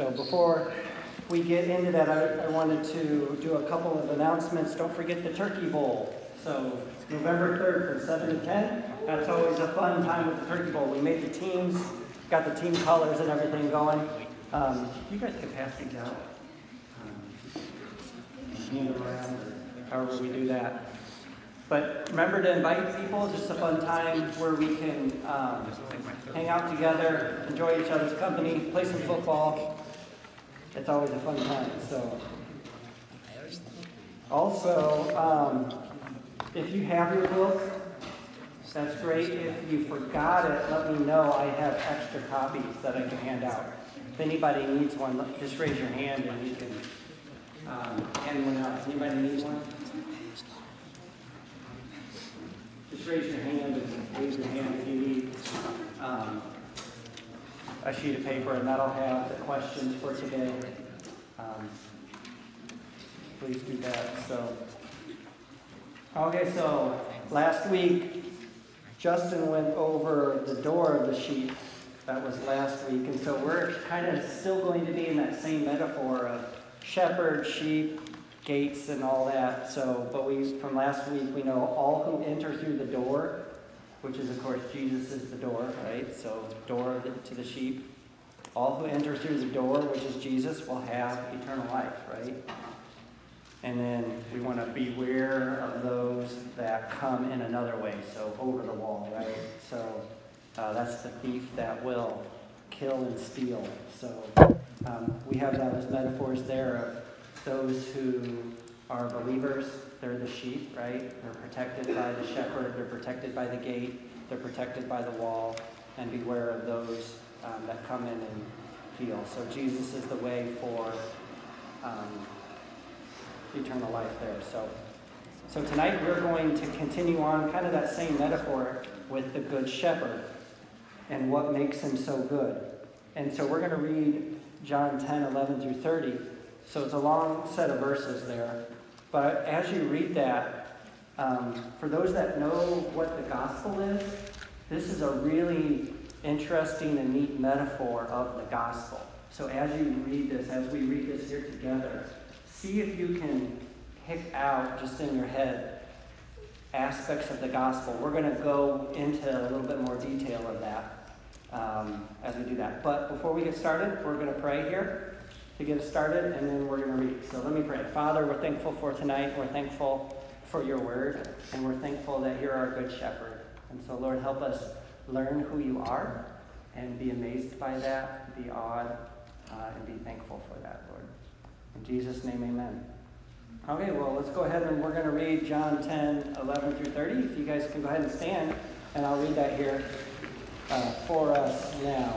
So before we get into that, I, I wanted to do a couple of announcements. Don't forget the Turkey Bowl. So November 3rd from 7 to 10. That's always a fun time with the Turkey Bowl. We made the teams, got the team colors and everything going. Um, you guys can pass these out. Um, hand around, however we do that. But remember to invite people. Just a fun time where we can um, hang out together, enjoy each other's company, play some football. It's always a fun time. So, also, um, if you have your book, that's great. If you forgot it, let me know. I have extra copies that I can hand out. If anybody needs one, just raise your hand and we can um, hand one out. Anybody need one? Just raise your hand and raise your hand if you need um, a sheet of paper, and that'll have the questions for today. Um, please do that. So, okay. So last week, Justin went over the door of the sheep. That was last week, and so we're kind of still going to be in that same metaphor of shepherd, sheep, gates and all that. So, but we from last week we know all who enter through the door, which is of course Jesus is the door, right? So, door to the sheep. All who enter through the door, which is Jesus, will have eternal life, right? And then we want to beware of those that come in another way, so over the wall, right? So uh, that's the thief that will kill and steal. So um, we have that as metaphors there of those who are believers, they're the sheep, right? They're protected by the shepherd, they're protected by the gate, they're protected by the wall, and beware of those um, that come in and heal. So Jesus is the way for um, eternal life there. So, so tonight we're going to continue on kind of that same metaphor with the good shepherd and what makes him so good. And so we're going to read John 10, 11 through 30. So it's a long set of verses there. But as you read that, um, for those that know what the gospel is, this is a really interesting and neat metaphor of the gospel. So as you read this, as we read this here together, see if you can pick out just in your head aspects of the gospel. We're going to go into a little bit more detail of that um, as we do that. But before we get started, we're going to pray here to get us started, and then we're going to read. So let me pray. Father, we're thankful for tonight. We're thankful for your word, and we're thankful that you're our good shepherd. And so, Lord, help us learn who you are and be amazed by that, be awed, uh, and be thankful for that, Lord. In Jesus' name, amen. Okay, well, let's go ahead and we're going to read John 10, 11 through 30. If you guys can go ahead and stand, and I'll read that here uh, for us now.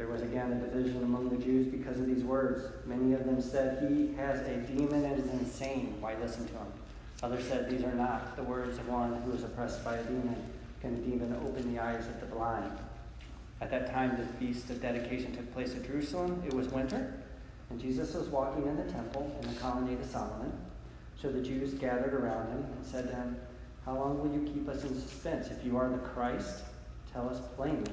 There was again a division among the Jews because of these words. Many of them said, He has a demon and is insane. Why listen to him? Others said, These are not the words of one who is oppressed by a demon. Can the demon open the eyes of the blind? At that time, the feast of dedication took place at Jerusalem. It was winter, and Jesus was walking in the temple in the colonnade of Solomon. So the Jews gathered around him and said to him, How long will you keep us in suspense? If you are the Christ, tell us plainly.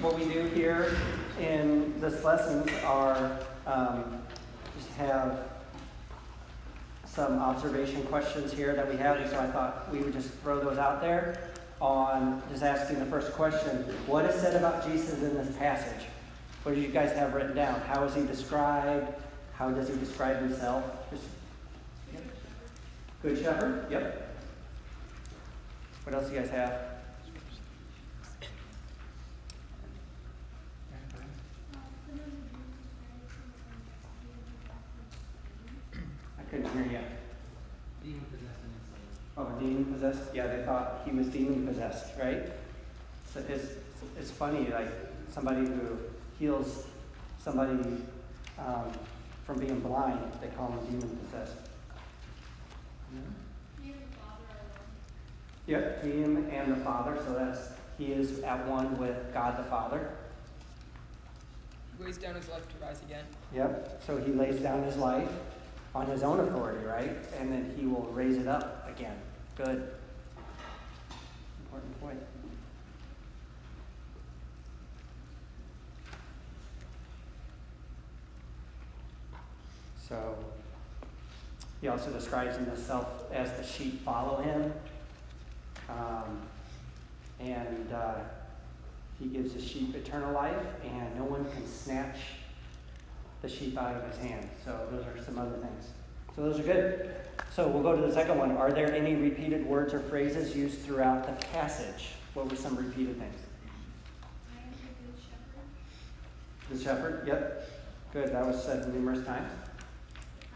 what we do here in this lesson are um, just have some observation questions here that we have. So I thought we would just throw those out there on just asking the first question What is said about Jesus in this passage? What do you guys have written down? How is he described? How does he describe himself? Just. Good shepherd? Yep. What else do you guys have? I couldn't hear you. Demon possessed and enslaved. Oh, demon possessed? Yeah, they thought he was demon possessed, right? So it's, it's funny, like somebody who heals somebody um, from being blind, they call him demon possessed. Yep, him and the Father, so that's he is at one with God the Father. He lays down his life to rise again. Yep, so he lays down his life on his own authority, right? And then he will raise it up again. Good. Important point. So he also describes himself as the sheep follow him. Um, and uh, he gives the sheep eternal life, and no one can snatch the sheep out of his hand. So those are some other things. So those are good. So we'll go to the second one. Are there any repeated words or phrases used throughout the passage? What were some repeated things? I am the good shepherd. The shepherd, yep. Good. That was said numerous times.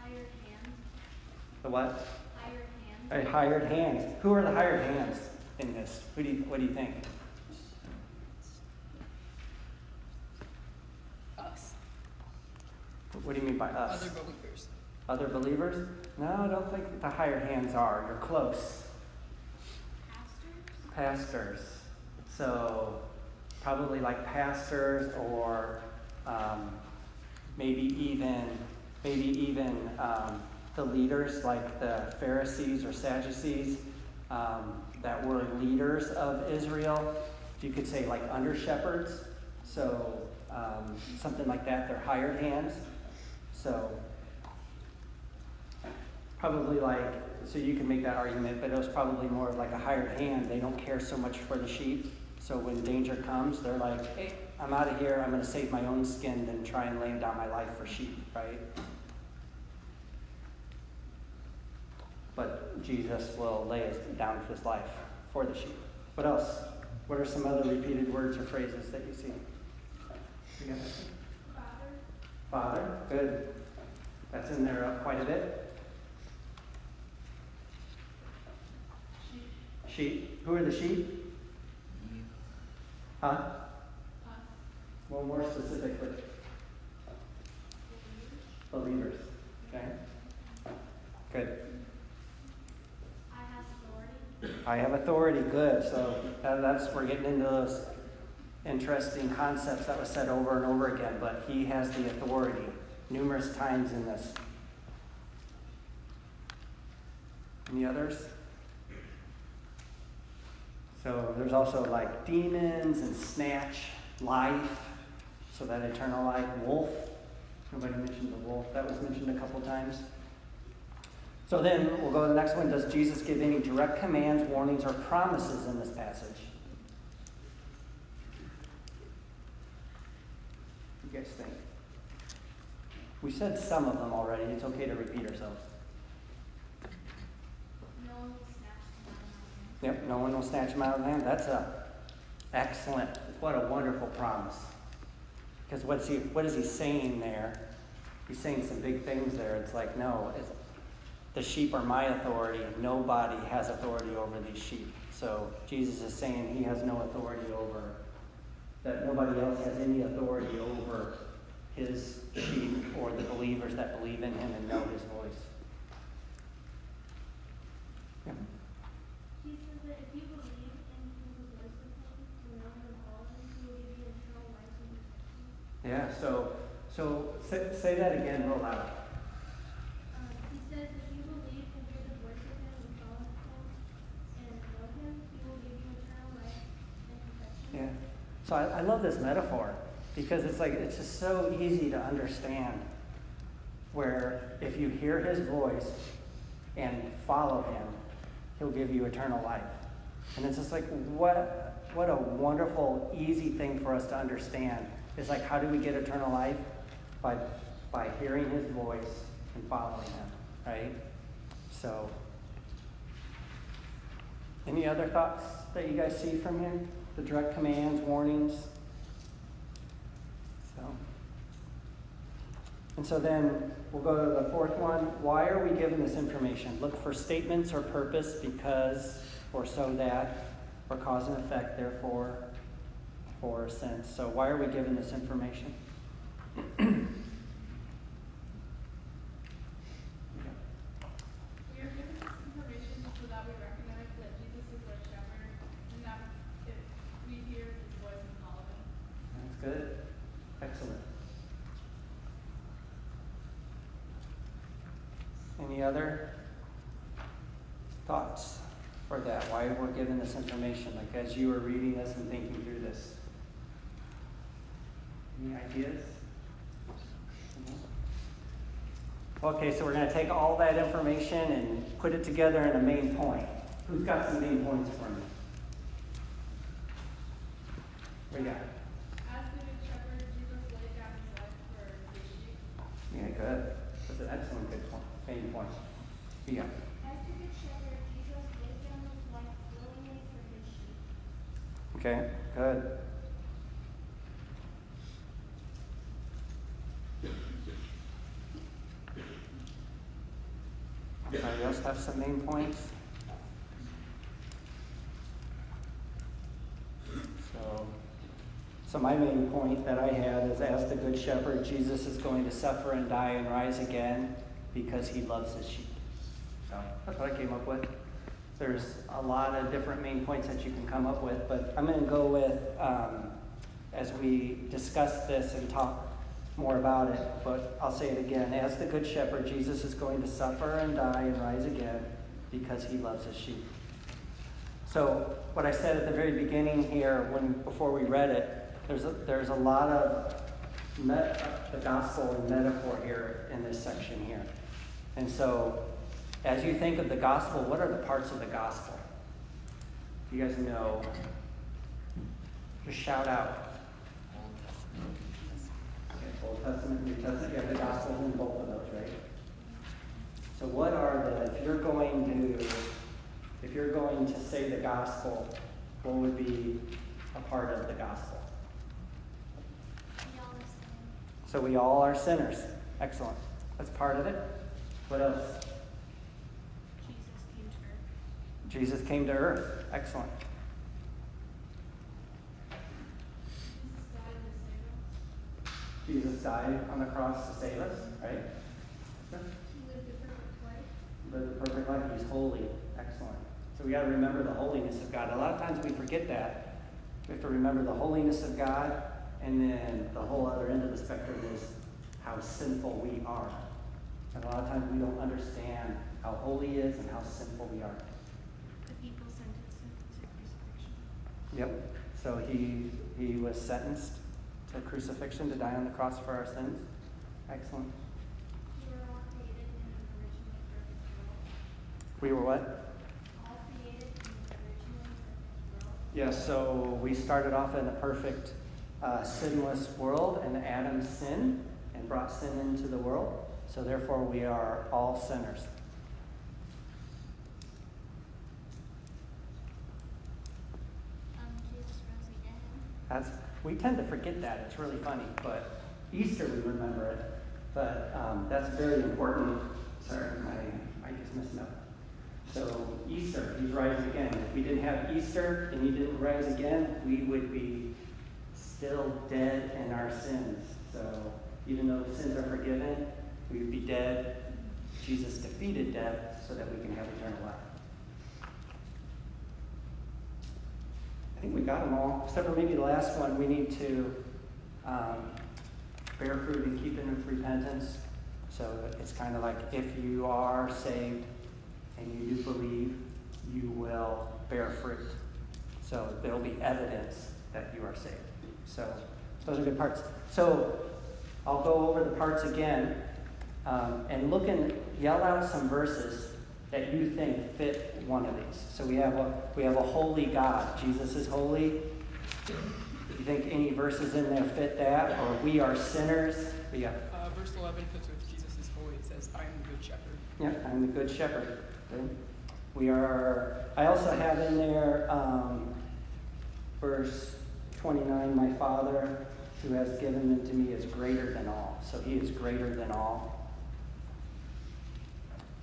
Hired hand. The what? Hired hand. A hired hands. Who are the hired hands in this? Who do you, what do you think? Us. What do you mean by us? Other believers. Other believers? No, I don't think the hired hands are. You're close. Pastors. Pastors. So probably like pastors or um, maybe even maybe even um, the leaders like the Pharisees or Sadducees um, that were leaders of Israel. You could say like under shepherds. So um, something like that. They're hired hands. So probably like so you can make that argument, but it was probably more of like a hired hand. They don't care so much for the sheep. So when danger comes, they're like, hey, I'm out of here. I'm going to save my own skin than try and lay down my life for sheep, right? But Jesus will lay down his life for the sheep. What else? What are some other repeated words or phrases that you see? You? Father. Father, good. That's in there quite a bit. Sheep. Who are the sheep? Huh? Well, more specifically, believers. Okay? Good. I have authority. I have authority. Good. So that, that's we're getting into those interesting concepts that was said over and over again. But he has the authority numerous times in this. Any others? So there's also like demons and snatch, life, so that eternal life, wolf. Nobody mentioned the wolf. That was mentioned a couple times. So then we'll go to the next one. Does Jesus give any direct commands, warnings, or promises in this passage? You guys think? We said some of them already. It's okay to repeat ourselves. No one will snatch them out of my hand. Yep, no one will snatch him out of the hand. That's a excellent. What a wonderful promise. Because what's he? What is he saying there? He's saying some big things there. It's like no, it's, the sheep are my authority. Nobody has authority over these sheep. So Jesus is saying he has no authority over that. Nobody else has any authority over his sheep or the believers that believe in him and know his voice. Yep. He says that if you believe in who lives with him, to know him and follow him, he will give you eternal life and protection. Yeah, so so say, say that again real loud. Uh, he says, if you believe and hear the voice of him and follow him and know him, he will give you eternal life and. Yeah. So I, I love this metaphor because it's like it's just so easy to understand. Where if you hear his voice and follow him, he'll give you eternal life. And it's just like what what a wonderful, easy thing for us to understand. It's like how do we get eternal life? By by hearing his voice and following him, right? So any other thoughts that you guys see from here? The direct commands, warnings? So. And so then we'll go to the fourth one. Why are we given this information? Look for statements or purpose because, or so that, or cause and effect, therefore, for, since. So why are we given this information? We are given this information so that we recognize that Jesus is our shepherd and that if we hear his voice and follow him. That's good. Excellent. Any other thoughts for that? Why we're given this information? Like as you were reading this and thinking through this. Any ideas? Okay, so we're going to take all that information and put it together in a main point. Who's got some main points for me? What do you got? Good shepherd, Jesus laid down his life for his sheep. Yeah, good. That's an excellent good point. Main point. Yeah. As the good shepherd, Jesus lays down his life willingly for his sheep. Okay, good. Anybody else have some main points? So, so my main point that I had is as the good shepherd, Jesus is going to suffer and die and rise again because he loves his sheep. So that's what I came up with. There's a lot of different main points that you can come up with, but I'm going to go with, um, as we discuss this and talk more about it, but I'll say it again. As the Good Shepherd, Jesus is going to suffer and die and rise again because he loves his sheep. So, what I said at the very beginning here, when before we read it, there's a, there's a lot of met, the gospel and metaphor here in this section here. And so, as you think of the gospel, what are the parts of the gospel? You guys know. Just shout out. Okay, Old Testament, you have the gospels in both of those, right? So what are the, if you're going to, if you're going to say the gospel, what would be a part of the gospel? We all are sinners. So we all are sinners. Excellent. That's part of it. What else? Jesus came to earth. Jesus came to earth. Excellent. Jesus died to save us. Jesus died on the cross to save us, right? He lived a perfect life. Lived a perfect life. He's holy. Excellent. So we got to remember the holiness of God. A lot of times we forget that. We have to remember the holiness of God, and then the whole other end of the spectrum is how sinful we are. And a lot of times we don't understand how holy he is and how sinful we are. The people sentenced him to crucifixion. Yep. So he he was sentenced to crucifixion to die on the cross for our sins. Excellent. We were all created in an originally perfect world. We were what? All created in an originally perfect world. Yes, so we started off in a perfect, uh, sinless world, and Adam sinned and brought sin into the world. So therefore, we are all sinners. Um, Jesus rose again. That's we tend to forget that. It's really funny, but Easter we remember it. But um, that's very important. Sorry, my mic is messing up. So Easter, He's rising again. If we didn't have Easter and He didn't rise again, we would be still dead in our sins. So even though the sins are forgiven, we would be dead. Jesus defeated death so that we can have eternal life. Think we got them all, except for maybe the last one. We need to um, bear fruit and keep in with repentance. So it's kind of like if you are saved and you do believe, you will bear fruit. So there'll be evidence that you are saved. So those are good parts. So I'll go over the parts again um, and look and yell out some verses that you think fit one of these. So we have a we have a holy God. Jesus is holy. Do you think any verses in there fit that? Or we are sinners? Yeah. Uh, verse 11 fits with Jesus is holy. It says, I am the good shepherd. Yeah, I'm the good shepherd. We are, I also have in there um, verse 29 My Father who has given them to me is greater than all. So he is greater than all.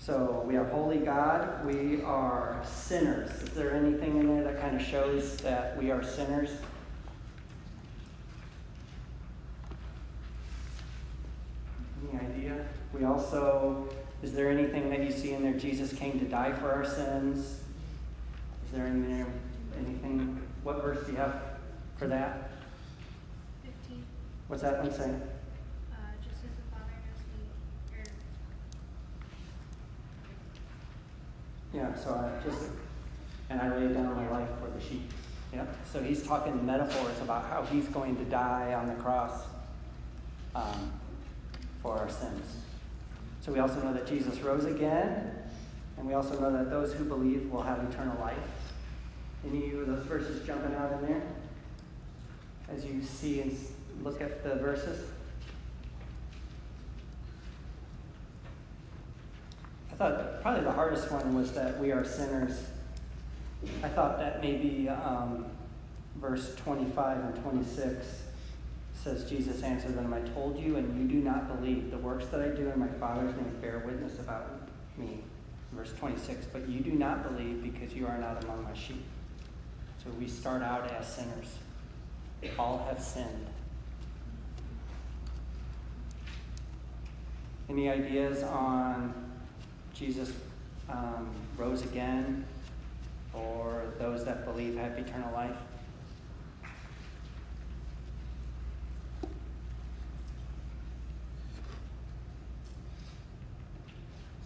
So we are holy God. We are sinners. Is there anything in there that kind of shows that we are sinners? Any idea? We also, is there anything that you see in there? Jesus came to die for our sins. Is there in there anything? What verse do you have for that? Fifteen, What's that one saying? uh, just as the Father knows me, or Yeah, so I just, and I lay down my life for the sheep. Yep. So he's talking metaphors about how he's going to die on the cross um, for our sins. So we also know that Jesus rose again, and we also know that those who believe will have eternal life. Any of those verses jumping out in there? As you see and look at the verses? Thought probably the hardest one was that we are sinners. I thought that maybe um, verse 25 and 26 says, Jesus answered them, I told you, and you do not believe. The works that I do in my Father's name bear witness about me. Verse 26, but you do not believe because you are not among my sheep. So we start out as sinners. All have sinned. Any ideas on Jesus um, rose again, or those that believe have eternal life?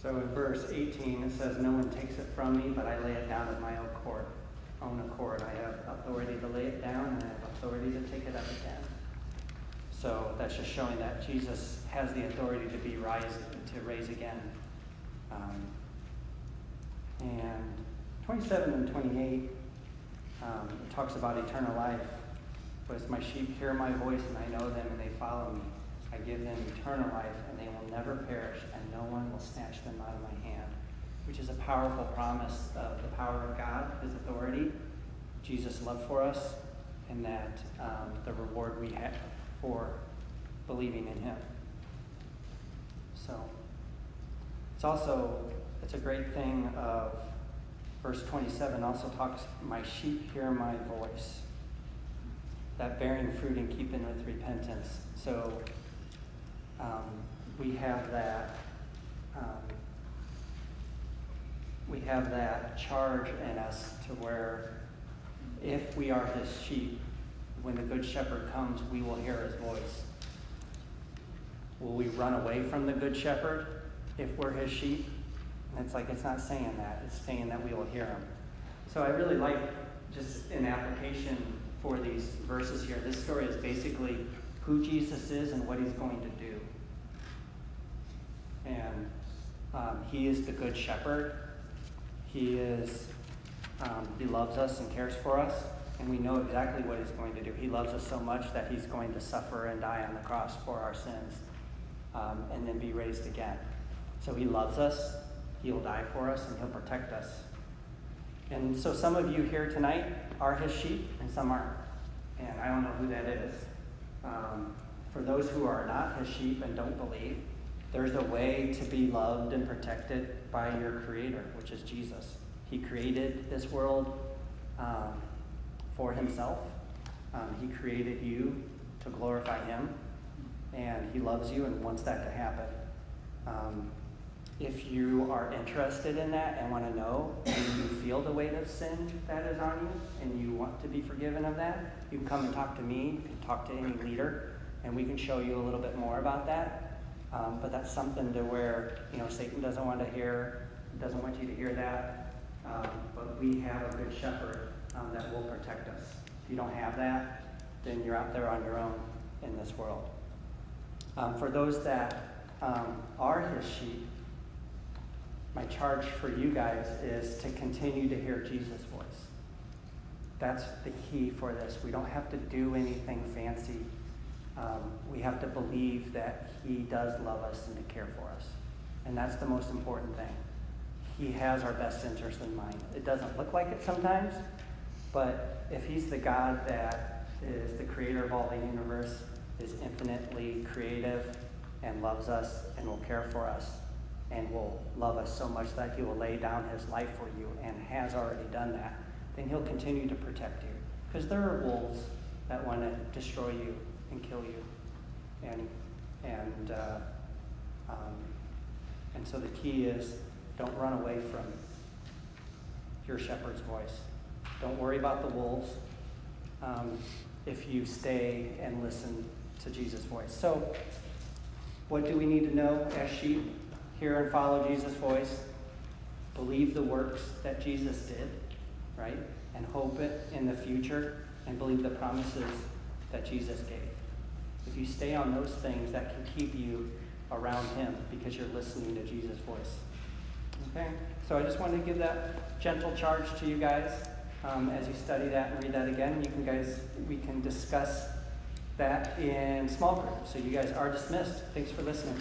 So in verse 18, it says, No one takes it from me, but I lay it down of my own accord. Own accord. I have authority to lay it down, and I have authority to take it up again. So that's just showing that Jesus has the authority to be rise to raise again. Um, and 27 and 28 um, it talks about eternal life. Was my sheep hear my voice, and I know them, and they follow me. I give them eternal life, and they will never perish, and no one will snatch them out of my hand. Which is a powerful promise of the power of God, His authority, Jesus' love for us, and that um, the reward we have for believing in Him. So it's also it's a great thing of verse 27 also talks my sheep hear my voice. That bearing fruit and keeping with repentance. So um, we have that um, we have that charge in us to where if we are his sheep when the good shepherd comes we will hear his voice. Will we run away from the good shepherd if we're his sheep. And it's like it's not saying that it's saying that we will hear him. So i really like just an application for these verses here. This story is basically who jesus is and what he's going to do. And um, he is the good shepherd. He is um, he loves us and cares for us and we know exactly what he's going to do. He loves us so much that he's going to suffer and die on the cross for our sins um, and then be raised again so he loves us he'll die for us and he'll protect us. And so some of you here tonight are his sheep and some aren't. And i don't know who that is. Um, for those who are not his sheep and don't believe there's a way to be loved and protected by your creator which is jesus. He created this world um, for himself. Um, he created you to glorify him and he loves you and wants that to happen. Um, if you are interested in that and want to know, do you feel the weight of sin that is on you and you want to be forgiven of that, you can come and talk to me, you can talk to any leader, and we can show you a little bit more about that. Um, but that's something to where, you know, Satan doesn't want to hear, doesn't want you to hear that. Um, but we have a good shepherd um, that will protect us. If you don't have that, then you're out there on your own in this world. Um, for those that um, are his sheep, my charge for you guys is to continue to hear Jesus' voice. That's the key for this. We don't have to do anything fancy. Um, we have to believe that He does love us and to care for us. And that's the most important thing. He has our best interest in mind. It doesn't look like it sometimes, but if He's the God that is the creator of all the universe, is infinitely creative, and loves us and will care for us, and will love us so much that He will lay down His life for you and has already done that, then He'll continue to protect you. Because there are wolves that want to destroy you and kill you. And, and, uh, um, and so the key is don't run away from your shepherd's voice. Don't worry about the wolves um, if you stay and listen to Jesus' voice. So, what do we need to know as sheep? Hear and follow Jesus' voice. Believe the works that Jesus did, right? And hope it in the future and believe the promises that Jesus gave. If you stay on those things, that can keep you around Him because you're listening to Jesus' voice. Okay? So I just wanted to give that gentle charge to you guys um, as you study that and read that again. You can guys, we can discuss that in small group. So you guys are dismissed. Thanks for listening.